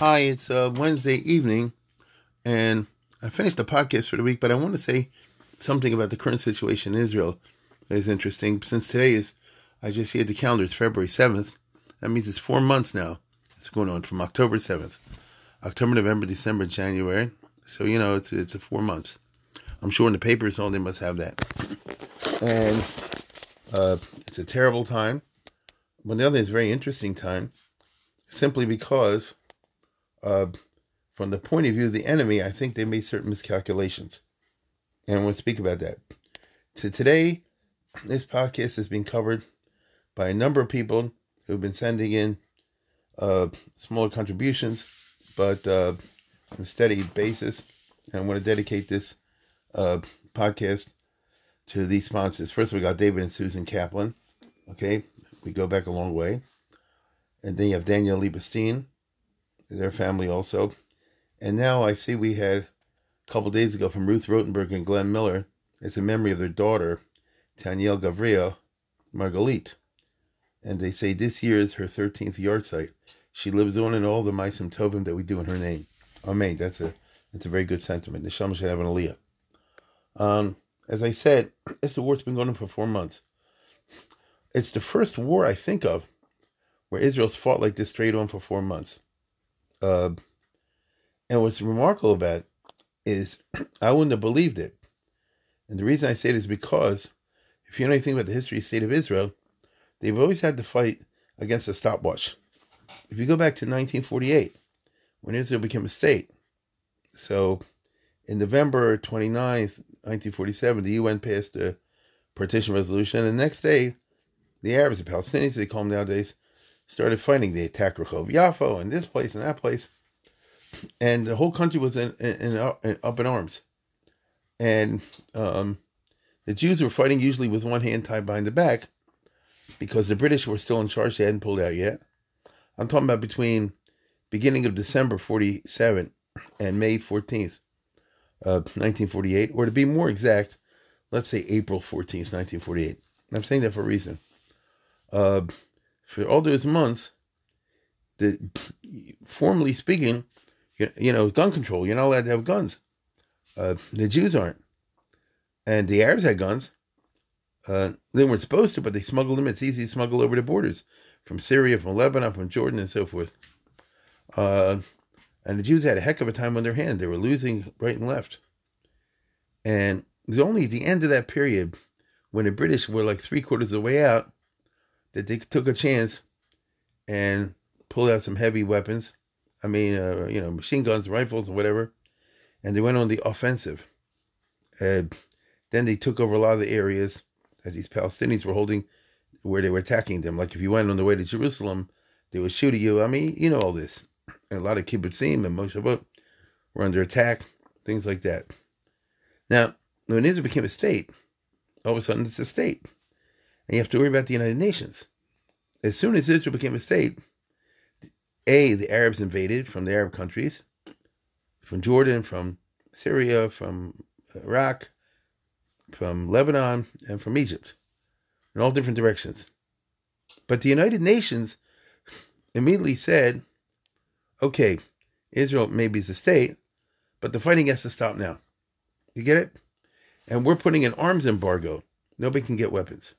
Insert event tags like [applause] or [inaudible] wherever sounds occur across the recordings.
Hi, it's uh, Wednesday evening, and I finished the podcast for the week, but I want to say something about the current situation in Israel that is interesting. Since today is, I just see at the calendar, it's February 7th. That means it's four months now. It's going on from October 7th. October, November, December, January. So, you know, it's, it's four months. I'm sure in the papers, all they must have that. And uh, it's a terrible time. But the other is very interesting time, simply because uh, from the point of view of the enemy, I think they made certain miscalculations. And to speak about that. So today, this podcast has been covered by a number of people who've been sending in uh, smaller contributions, but uh, on a steady basis. And I want to dedicate this uh, podcast to these sponsors. First, we got David and Susan Kaplan. Okay, we go back a long way. And then you have Daniel Liebestein, their family also. And now I see we had a couple days ago from Ruth Rotenberg and Glenn Miller. It's a memory of their daughter, Taniel Gavriel Margalit. And they say this year is her 13th yahrzeit. She lives on in all the Maisim Tovim that we do in her name. Amen. That's a that's a very good sentiment. The Shama should have an aliyah. Um, as I said, [clears throat] it's a war that's been going on for four months. It's the first war I think of where Israel's fought like this straight on for four months. Uh, and what's remarkable about it is [clears throat] I wouldn't have believed it. And the reason I say it is because if you know anything about the history of the state of Israel, they've always had to fight against a stopwatch. If you go back to 1948, when Israel became a state, so in November 29th, 1947, the UN passed a partition resolution, and the next day, the Arabs, the Palestinians, they call them nowadays, started fighting. They attacked Rehov Yafo and this place and that place and the whole country was in, in, in, up in arms. And um, the Jews were fighting usually with one hand tied behind the back because the British were still in charge. They hadn't pulled out yet. I'm talking about between beginning of December 47 and May 14th, uh, 1948, or to be more exact, let's say April 14th, 1948. I'm saying that for a reason. Uh, for all those months, the formally speaking, you, you know, gun control. You're not allowed to have guns. Uh, the Jews aren't. And the Arabs had guns. Uh, they weren't supposed to, but they smuggled them. It's easy to smuggle over the borders from Syria, from Lebanon, from Jordan, and so forth. Uh, and the Jews had a heck of a time on their hand. They were losing right and left. And it was only at the end of that period, when the British were like three quarters of the way out, that they took a chance and pulled out some heavy weapons I mean, uh, you know, machine guns, rifles, or whatever, and they went on the offensive. And then they took over a lot of the areas that these Palestinians were holding, where they were attacking them. Like if you went on the way to Jerusalem, they would shoot at you. I mean, you know all this. And a lot of kibbutzim and moshavot were under attack, things like that. Now, when Israel became a state, all of a sudden it's a state, and you have to worry about the United Nations. As soon as Israel became a state, a, the Arabs invaded from the Arab countries, from Jordan, from Syria, from Iraq, from Lebanon, and from Egypt, in all different directions. But the United Nations immediately said, okay, Israel maybe is a state, but the fighting has to stop now. You get it? And we're putting an arms embargo. Nobody can get weapons.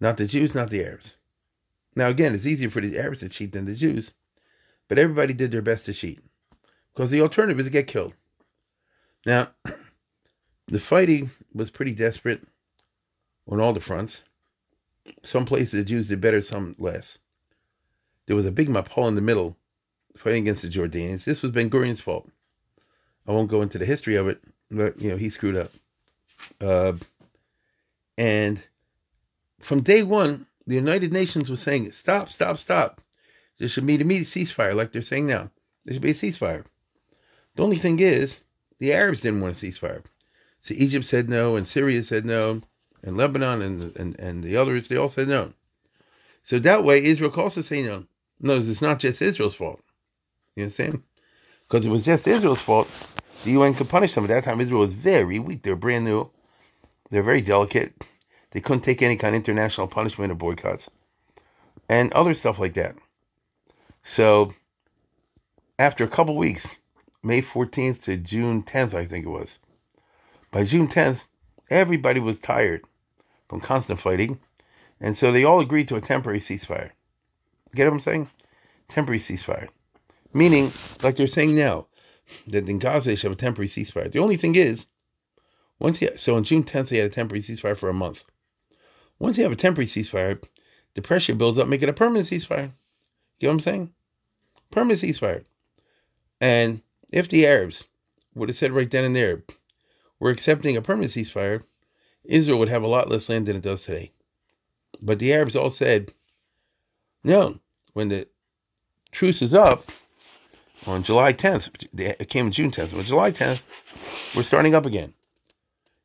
Not the Jews, not the Arabs. Now, again, it's easier for the Arabs to cheat than the Jews but everybody did their best to cheat because the alternative is to get killed. Now, [clears throat] the fighting was pretty desperate on all the fronts. Some places the Jews did better, some less. There was a big mapol in the middle fighting against the Jordanians. This was Ben Gurion's fault. I won't go into the history of it, but you know he screwed up. Uh, and from day one, the United Nations was saying, "Stop, stop, stop! there should be an immediate ceasefire, like they're saying now. There should be a ceasefire. The only thing is, the Arabs didn't want a ceasefire. So Egypt said no, and Syria said no, and Lebanon and, and, and the others, they all said no. So that way, Israel can also say no. Notice it's not just Israel's fault. You understand? Because it was just Israel's fault, the UN could punish them. At that time, Israel was very weak. They're brand new. They're very delicate. They couldn't take any kind of international punishment or boycotts and other stuff like that. So, after a couple weeks, May 14th to June 10th, I think it was, by June 10th, everybody was tired from constant fighting, and so they all agreed to a temporary ceasefire. Get what I'm saying? Temporary ceasefire. Meaning, like they're saying now, that in Gaza they should have a temporary ceasefire. The only thing is, once you, so on June 10th, they had a temporary ceasefire for a month. Once you have a temporary ceasefire, the pressure builds up, make it a permanent ceasefire. You know what I'm saying? Permanent ceasefire. And if the Arabs would have said right then and there, we're accepting a permanent ceasefire, Israel would have a lot less land than it does today. But the Arabs all said, no, when the truce is up on July 10th, it came June 10th, on July 10th, we're starting up again.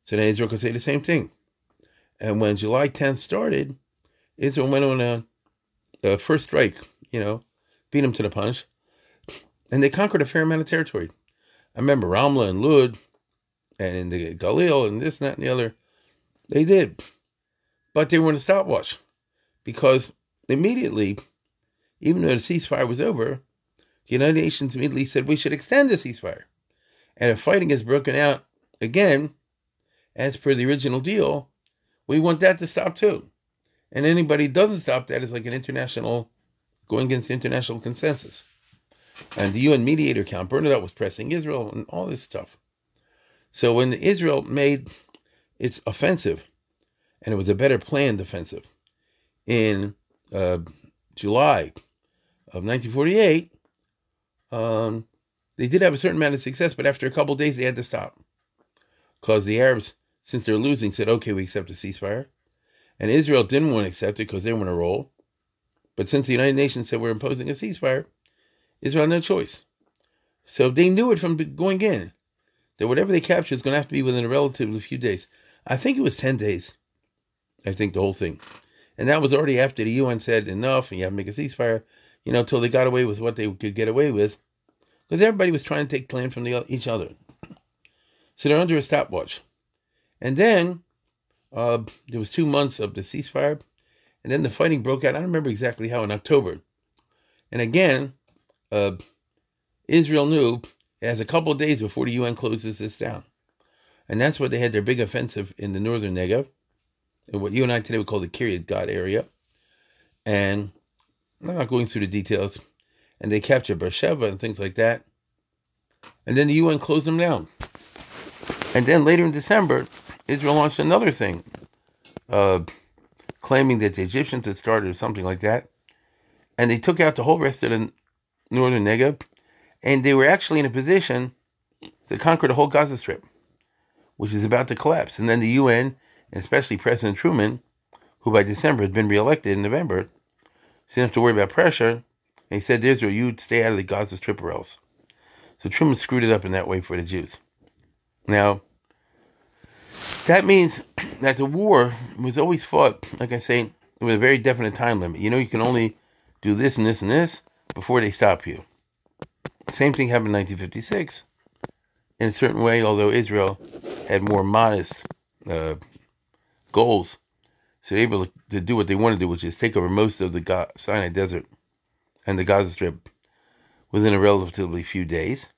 So then Israel could say the same thing. And when July 10th started, Israel went on a, a first strike, you know, beat them to the punch, and they conquered a fair amount of territory. I remember Ramla and Lud, and in the Galil and this and that and the other. They did. But they were in a stopwatch because immediately, even though the ceasefire was over, the United Nations immediately said we should extend the ceasefire. And if fighting has broken out again, as per the original deal, we want that to stop too. And anybody doesn't stop that is like an international, going against international consensus. And the UN mediator Count Bernadotte was pressing Israel and all this stuff. So when Israel made its offensive, and it was a better planned offensive, in uh, July of 1948, um, they did have a certain amount of success, but after a couple days they had to stop because the Arabs, since they're losing, said, "Okay, we accept a ceasefire," and Israel didn't want to accept it because they on a roll. But since the United Nations said we're imposing a ceasefire, Israel had no choice. So they knew it from going in that whatever they capture is going to have to be within a relatively few days. I think it was 10 days. I think the whole thing. And that was already after the UN said enough and you have to make a ceasefire, you know, until they got away with what they could get away with. Because everybody was trying to take land from the, each other. So they're under a stopwatch. And then uh, there was two months of the ceasefire. And then the fighting broke out. I don't remember exactly how in October. And again, uh, Israel knew it has a couple of days before the UN closes this down. And that's where they had their big offensive in the northern Negev, in what you and I today would call the Kiryat Gat area. And I'm not going through the details. And they captured Beersheba and things like that. And then the UN closed them down. And then later in December, Israel launched another thing, uh, claiming that the Egyptians had started something like that. And they took out the whole rest of the northern Negev and they were actually in a position to conquer the whole Gaza Strip, which is about to collapse. And then the UN, and especially President Truman, who by December had been reelected in November, didn't have to worry about pressure. And he said to Israel, you'd stay out of the Gaza Strip or else. So Truman screwed it up in that way for the Jews. Now, that means that the war was always fought, like I say, with a very definite time limit. You know, you can only do this and this and this before they stop you. Same thing happened in 1956 in a certain way, although Israel had more modest uh, goals. So they were able to do what they wanted to do, which is take over most of the Sinai Desert and the Gaza Strip within a relatively few days,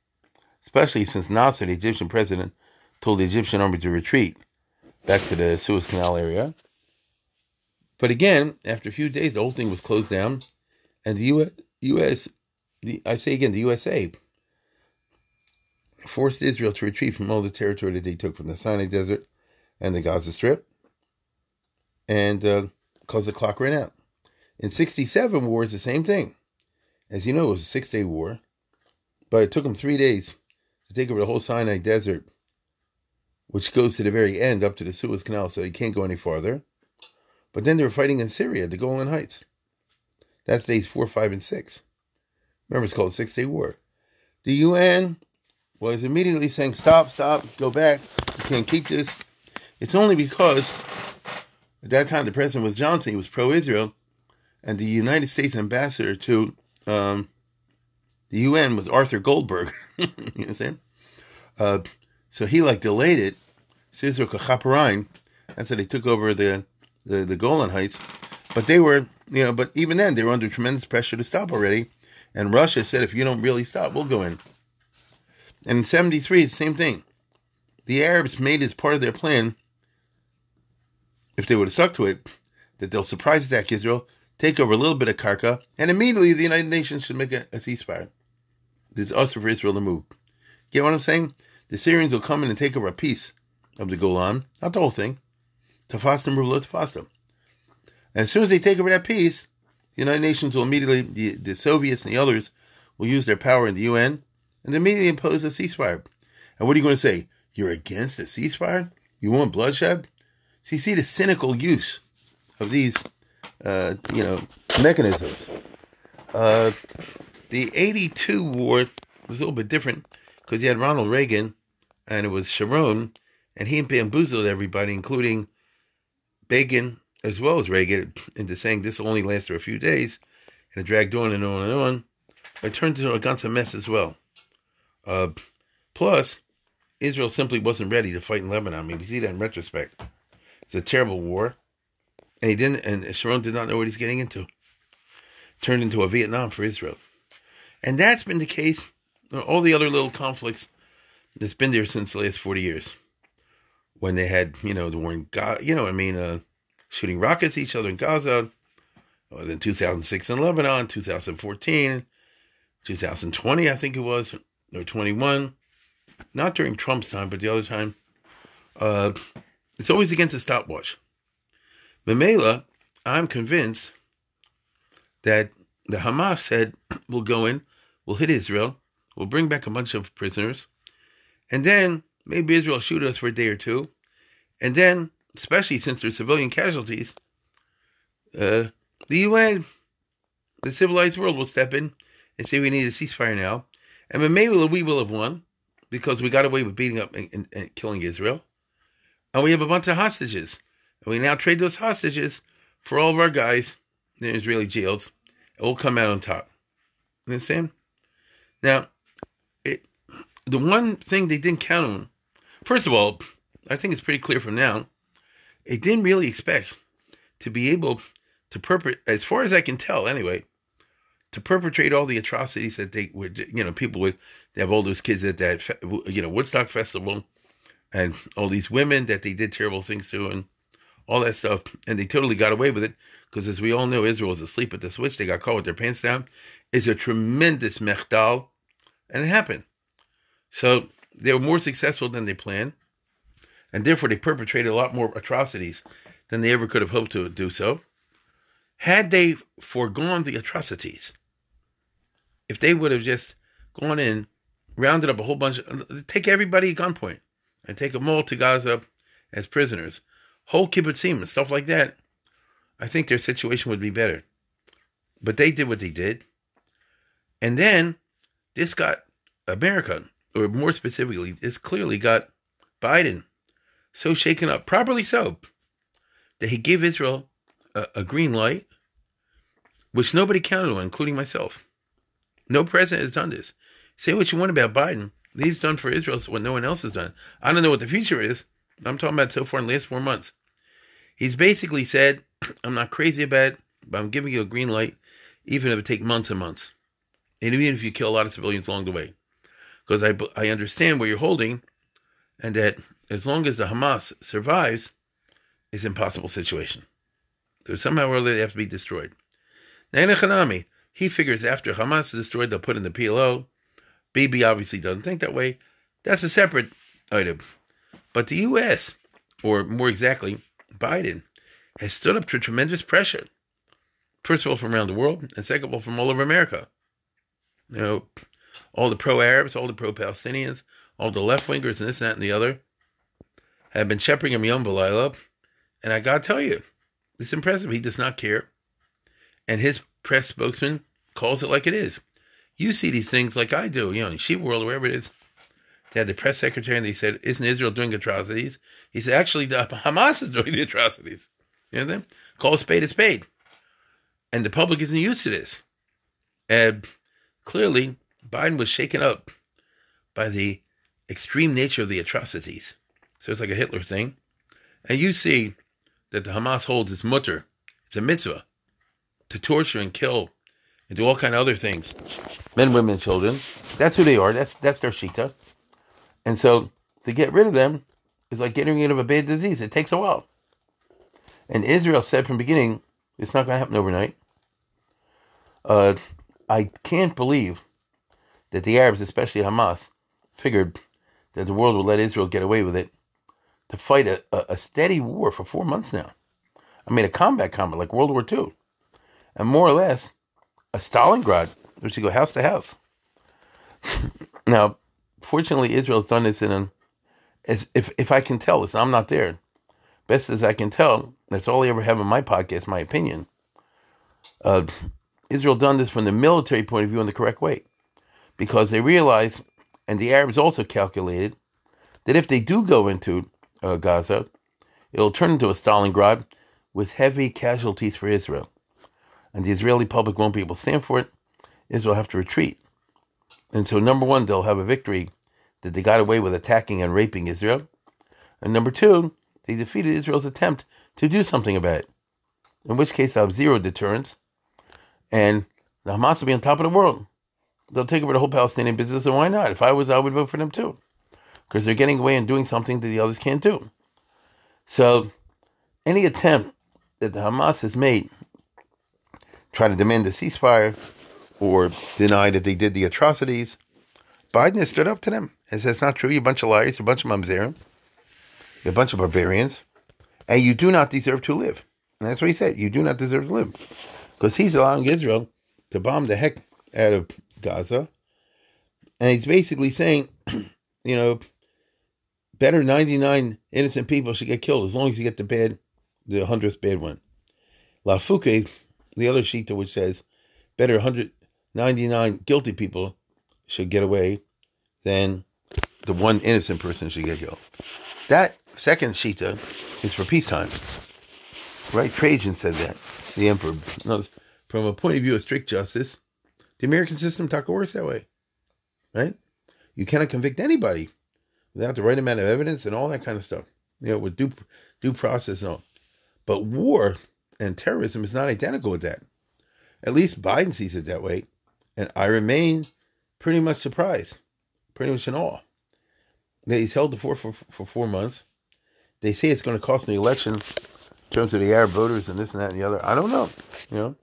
especially since Nasser, the Egyptian president, told the Egyptian army to retreat back to the Suez Canal area. But again, after a few days, the whole thing was closed down, and the U.S the, I say again, the USA forced Israel to retreat from all the territory that they took from the Sinai Desert and the Gaza Strip, and because uh, the clock ran out. In 67 war is the same thing. As you know, it was a six day war, but it took them three days to take over the whole Sinai Desert, which goes to the very end up to the Suez Canal, so you can't go any farther. But then they were fighting in Syria, the Golan Heights. That's days four, five, and six. Remember, it's called the Six Day War. The UN was immediately saying, stop, stop, go back. You can't keep this. It's only because at that time the president was Johnson, he was pro Israel, and the United States ambassador to um, the UN was Arthur Goldberg. [laughs] you understand? Uh, so he like delayed it. Israel Kachaparine. That's how they took over the, the the Golan Heights. But they were, you know, but even then they were under tremendous pressure to stop already. And Russia said, if you don't really stop, we'll go in. And in 73, the same thing. The Arabs made as part of their plan, if they would have stuck to it, that they'll surprise attack Israel, take over a little bit of Karka, and immediately the United Nations should make a, a ceasefire. It's us for Israel to move. Get what I'm saying? The Syrians will come in and take over a piece of the Golan, not the whole thing. Tafastim Rulo Tafastim. And as soon as they take over that piece, the United Nations will immediately, the, the Soviets and the others will use their power in the UN and immediately impose a ceasefire. And what are you going to say? You're against a ceasefire? You want bloodshed? So you see the cynical use of these, uh, you know, mechanisms. Uh, the 82 war was a little bit different because you had Ronald Reagan and it was Sharon, and he bamboozled everybody, including Begin as well as Reagan, into saying this only last for a few days, and it dragged on and on and on. It turned into a Gansa mess as well. Uh, plus, Israel simply wasn't ready to fight in Lebanon. I mean, we see that in retrospect. It's a terrible war, and he didn't. And Sharon did not know what he's getting into. Turned into a Vietnam for Israel, and that's been the case. All the other little conflicts that's been there since the last forty years, when they had you know the war in God, you know I mean, uh, shooting rockets at each other in Gaza. Well, then 2006 in Lebanon, 2014, 2020, I think it was, or 21. Not during Trump's time, but the other time. Uh, it's always against a stopwatch. Mamela, I'm convinced that the Hamas said we'll go in, we'll hit Israel, we'll bring back a bunch of prisoners, and then maybe Israel shoot us for a day or two, and then, especially since there's civilian casualties, uh, the UN, the civilized world, will step in and say we need a ceasefire now, and then maybe we will have won because we got away with beating up and, and, and killing Israel, and we have a bunch of hostages, and we now trade those hostages for all of our guys in Israeli jails, and we'll come out on top. You understand? Now, the one thing they didn't count on, first of all, I think it's pretty clear from now, they didn't really expect to be able to perpetrate, as far as I can tell anyway, to perpetrate all the atrocities that they would, you know, people would have all those kids at that, you know, Woodstock Festival and all these women that they did terrible things to and all that stuff. And they totally got away with it because, as we all know, Israel was asleep at the switch. They got caught with their pants down. It's a tremendous mechdal, and it happened. So they were more successful than they planned, and therefore they perpetrated a lot more atrocities than they ever could have hoped to do so. Had they foregone the atrocities, if they would have just gone in, rounded up a whole bunch, take everybody at gunpoint, and take them all to Gaza as prisoners, whole kibbutzim and stuff like that, I think their situation would be better. But they did what they did. And then this got America, or more specifically, it's clearly got Biden so shaken up, properly so, that he gave Israel a, a green light, which nobody counted on, including myself. No president has done this. Say what you want about Biden. He's done for Israel what no one else has done. I don't know what the future is. I'm talking about so far in the last four months. He's basically said, [clears throat] I'm not crazy about it, but I'm giving you a green light, even if it takes months and months. And even if you kill a lot of civilians along the way. Because I, I understand where you're holding, and that as long as the Hamas survives, it's an impossible situation. So somehow or other they have to be destroyed. Hanami, he figures after Hamas is destroyed, they'll put in the PLO. Bibi obviously doesn't think that way. That's a separate item. But the U.S., or more exactly, Biden, has stood up to tremendous pressure. First of all, from around the world, and second of all, from all over America. You know, all the pro Arabs, all the pro Palestinians, all the left wingers, and this, that, and the other have been shepherding him Yom Belila. And I gotta tell you, it's impressive. He does not care. And his press spokesman calls it like it is. you see these things like I do, you know, in Yeshiva World, wherever it is. They had the press secretary and they said, Isn't Israel doing atrocities? He said, Actually, the [laughs] Hamas is doing the atrocities. You know mean? Call a spade a spade. And the public isn't used to this. And clearly, Biden was shaken up by the extreme nature of the atrocities. So it's like a Hitler thing. And you see that the Hamas holds its mutar, it's a mitzvah, to torture and kill and do all kind of other things. Men, women, children. That's who they are. That's that's their shita. And so to get rid of them is like getting rid of a bad disease. It takes a while. And Israel said from beginning, it's not going to happen overnight. Uh, I can't believe that the Arabs, especially Hamas, figured that the world would let Israel get away with it to fight a, a, steady war for four months now. I mean, a combat combat like World War II. And more or less, a Stalingrad, which you go house to house. [laughs] now, fortunately, Israel's done this in an, as if if I can tell this, I'm not there. Best as I can tell, that's all I ever have in my podcast, my opinion. Uh, Israel done this from the military point of view in the correct way, because they realize, and the Arabs also calculated, that if they do go into uh, Gaza, it'll turn into a Stalingrad with heavy casualties for Israel and the Israeli public won't be able to stand for it, Israel have to retreat. And so, number one, they'll have a victory that they got away with attacking and raping Israel. And number two, they defeated Israel's attempt to do something about it. In which case, they'll have zero deterrence, and the Hamas will be on top of the world. They'll take over the whole Palestinian business, and why not? If I was, I would vote for them too, because they're getting away and doing something that the others can't do. So, any attempt that the Hamas has made try to demand a ceasefire or deny that they did the atrocities. Biden has stood up to them and says, "It's not true. You're a bunch of liars. You're a bunch of mamzerim. You're a bunch of barbarians. And you do not deserve to live. And that's what he said. You do not deserve to live. Because he's allowing Israel to bomb the heck out of Gaza. And he's basically saying, [clears throat] you know, better 99 innocent people should get killed as long as you get the bad, the 100th bad one. La Fouque the other shita which says better 199 guilty people should get away than the one innocent person should get killed. That second shita is for peacetime. Right? Trajan said that. The emperor. From a point of view of strict justice, the American system of works that way. Right? You cannot convict anybody without the right amount of evidence and all that kind of stuff. You know, with due due process and all. But war and terrorism is not identical with that. At least Biden sees it that way. And I remain pretty much surprised, pretty much in awe, that he's held the fort for, for four months. They say it's going to cost the election in terms of the Arab voters and this and that and the other. I don't know, you know.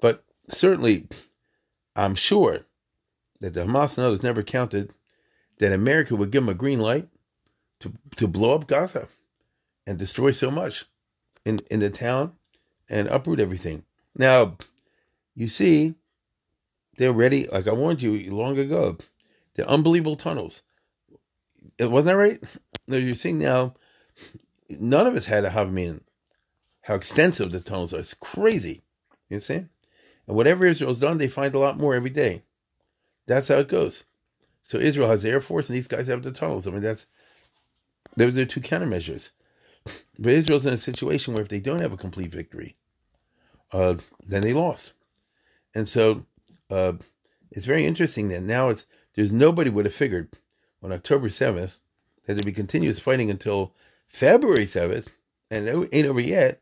But certainly, I'm sure that the Hamas and others never counted that America would give them a green light to, to blow up Gaza and destroy so much in, in the town and uproot everything. Now, you see, they're ready. Like I warned you long ago, they're unbelievable tunnels. It wasn't that right? No, you're seeing now. None of us had a Havmin. How extensive the tunnels are. It's crazy. You see? And whatever Israel's done, they find a lot more every day. That's how it goes. So Israel has the Air Force and these guys have the tunnels. I mean, that's those are two countermeasures. But Israel's in a situation where if they don't have a complete victory, uh, then they lost. And so uh, it's very interesting that now it's there's nobody would have figured on October 7th that there'd be continuous fighting until February 7th, and it ain't over yet.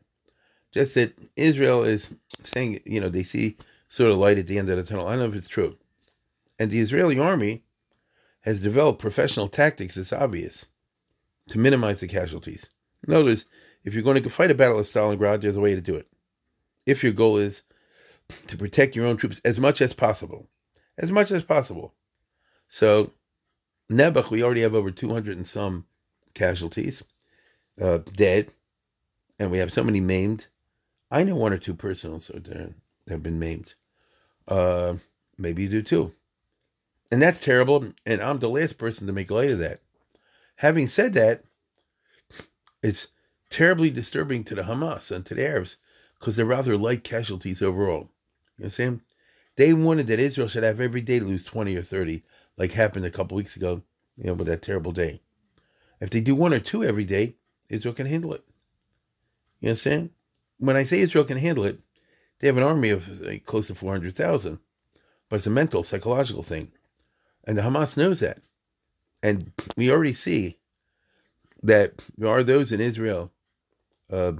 Just that Israel is saying, you know, they see sort of light at the end of the tunnel. I don't know if it's true. And the Israeli army has developed professional tactics, it's obvious, to minimize the casualties. Notice, if you're going to fight a battle at Stalingrad, there's a way to do it. If your goal is to protect your own troops as much as possible, as much as possible. So, Nebuch, we already have over 200 and some casualties, uh, dead, and we have so many maimed. I know one or two persons that have been maimed. Uh, maybe you do too. And that's terrible, and I'm the last person to make light of that. Having said that, it's terribly disturbing to the Hamas and to the Arabs because they're rather light casualties overall. You understand? They wanted that Israel should have every day lose 20 or 30, like happened a couple weeks ago, you know, with that terrible day. If they do one or two every day, Israel can handle it. You understand? When I say Israel can handle it, they have an army of like, close to 400,000, but it's a mental, psychological thing. And the Hamas knows that. And we already see that there are those in Israel, uh,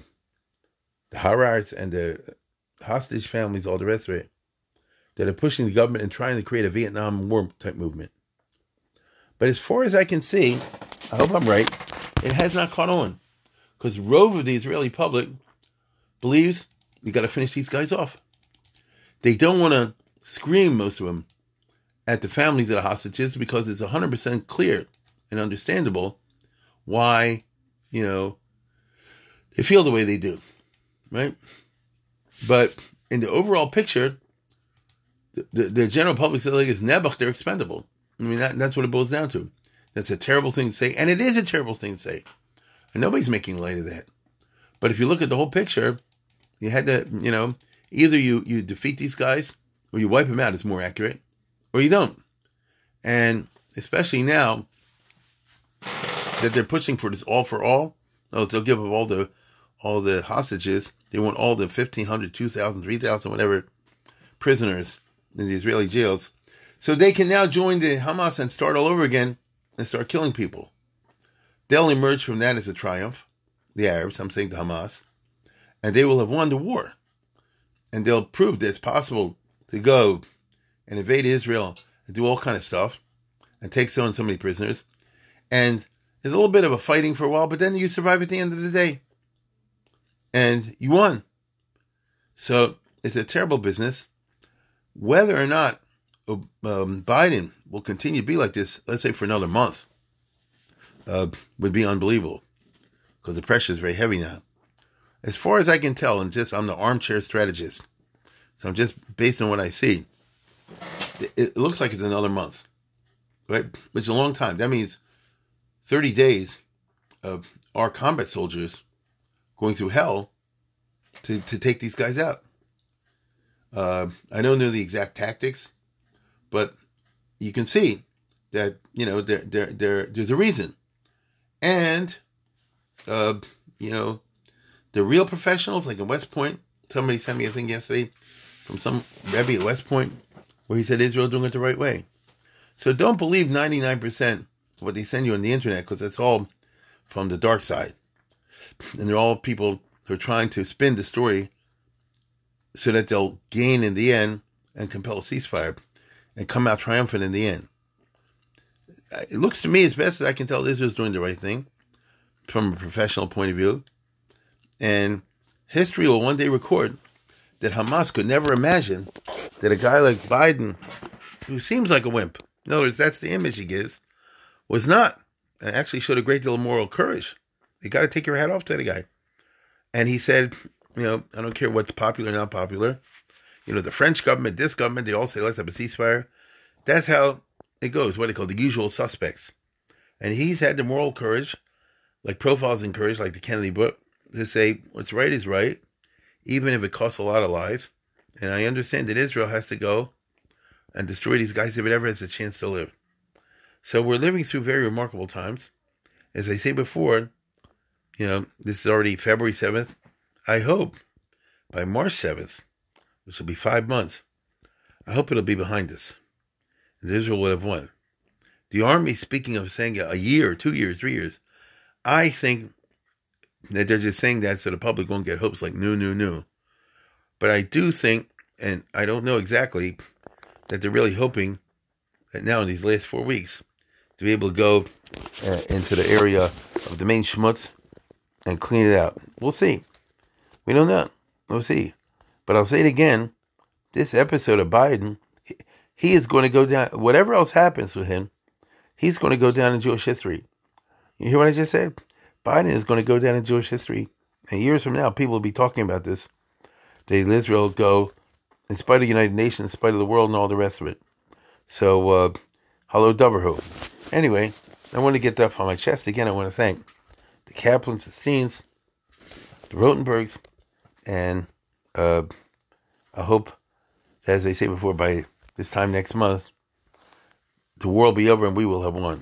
the Harards and the hostage families, all the rest of it, that are pushing the government and trying to create a Vietnam War type movement. But as far as I can see, I hope I'm right, it has not caught on. Because rove of the Israeli public believes we got to finish these guys off. They don't want to scream, most of them, at the families of the hostages because it's 100% clear and understandable why, you know, they feel the way they do, right? But in the overall picture, the, the, the general public says like it's nebuch, they're expendable. I mean, that, that's what it boils down to. That's a terrible thing to say, and it is a terrible thing to say. And nobody's making light of that. But if you look at the whole picture, you had to, you know, either you you defeat these guys or you wipe them out. It's more accurate, or you don't. And especially now that they're pushing for this all for all, they'll give up all the all the hostages. They want all the 1,500, 2,000, 3,000, whatever prisoners in the Israeli jails. So they can now join the Hamas and start all over again and start killing people. They'll emerge from that as a triumph, the Arabs, I'm saying the Hamas, and they will have won the war. And they'll prove that it's possible to go and invade Israel and do all kind of stuff and take so and so many prisoners. And there's a little bit of a fighting for a while, but then you survive at the end of the day. And you won. So it's a terrible business. Whether or not um, Biden will continue to be like this, let's say for another month, uh, would be unbelievable because the pressure is very heavy now. As far as I can tell, and just I'm the armchair strategist, so I'm just based on what I see. It looks like it's another month, right? Which is a long time. That means 30 days of our combat soldiers going through hell to, to take these guys out. Uh, I don't know the exact tactics, but you can see that you know there there there there's a reason, and uh, you know the real professionals like in West Point. Somebody sent me a thing yesterday from some Rebbe at West Point where he said Israel doing it the right way. So don't believe 99% of what they send you on the internet because it's all from the dark side. And they're all people who are trying to spin the story so that they'll gain in the end and compel a ceasefire and come out triumphant in the end. It looks to me, as best as I can tell, Israel's doing the right thing from a professional point of view. And history will one day record that Hamas could never imagine that a guy like Biden, who seems like a wimp, in other words, that's the image he gives, was not, and actually showed a great deal of moral courage. You got to take your hat off to the guy. And he said, you know, I don't care what's popular or not popular. You know, the French government, this government, they all say, let's have a ceasefire. That's how it goes, what they call the usual suspects. And he's had the moral courage, like profiles in courage, like the Kennedy book, to say what's right is right, even if it costs a lot of lives. And I understand that Israel has to go and destroy these guys if it ever has a chance to live. So we're living through very remarkable times. As I say before, you know, this is already February 7th. I hope by March 7th, which will be five months, I hope it'll be behind us. And Israel would have won. The army, speaking of saying a year, two years, three years, I think that they're just saying that so the public won't get hopes like new, new, new. But I do think, and I don't know exactly, that they're really hoping that now in these last four weeks to be able to go uh, into the area of the main schmutz and clean it out. We'll see. We don't know. We'll see. But I'll say it again. This episode of Biden, he, he is going to go down. Whatever else happens with him, he's going to go down in Jewish history. You hear what I just said? Biden is going to go down in Jewish history. And years from now, people will be talking about this. Did Israel go, in spite of the United Nations, in spite of the world, and all the rest of it? So, uh, hello, Doverho. Anyway, I want to get that off my chest. Again, I want to thank the Kaplans, the Steens, the Rotenbergs, and uh, I hope as I say before, by this time next month, the war will be over and we will have won.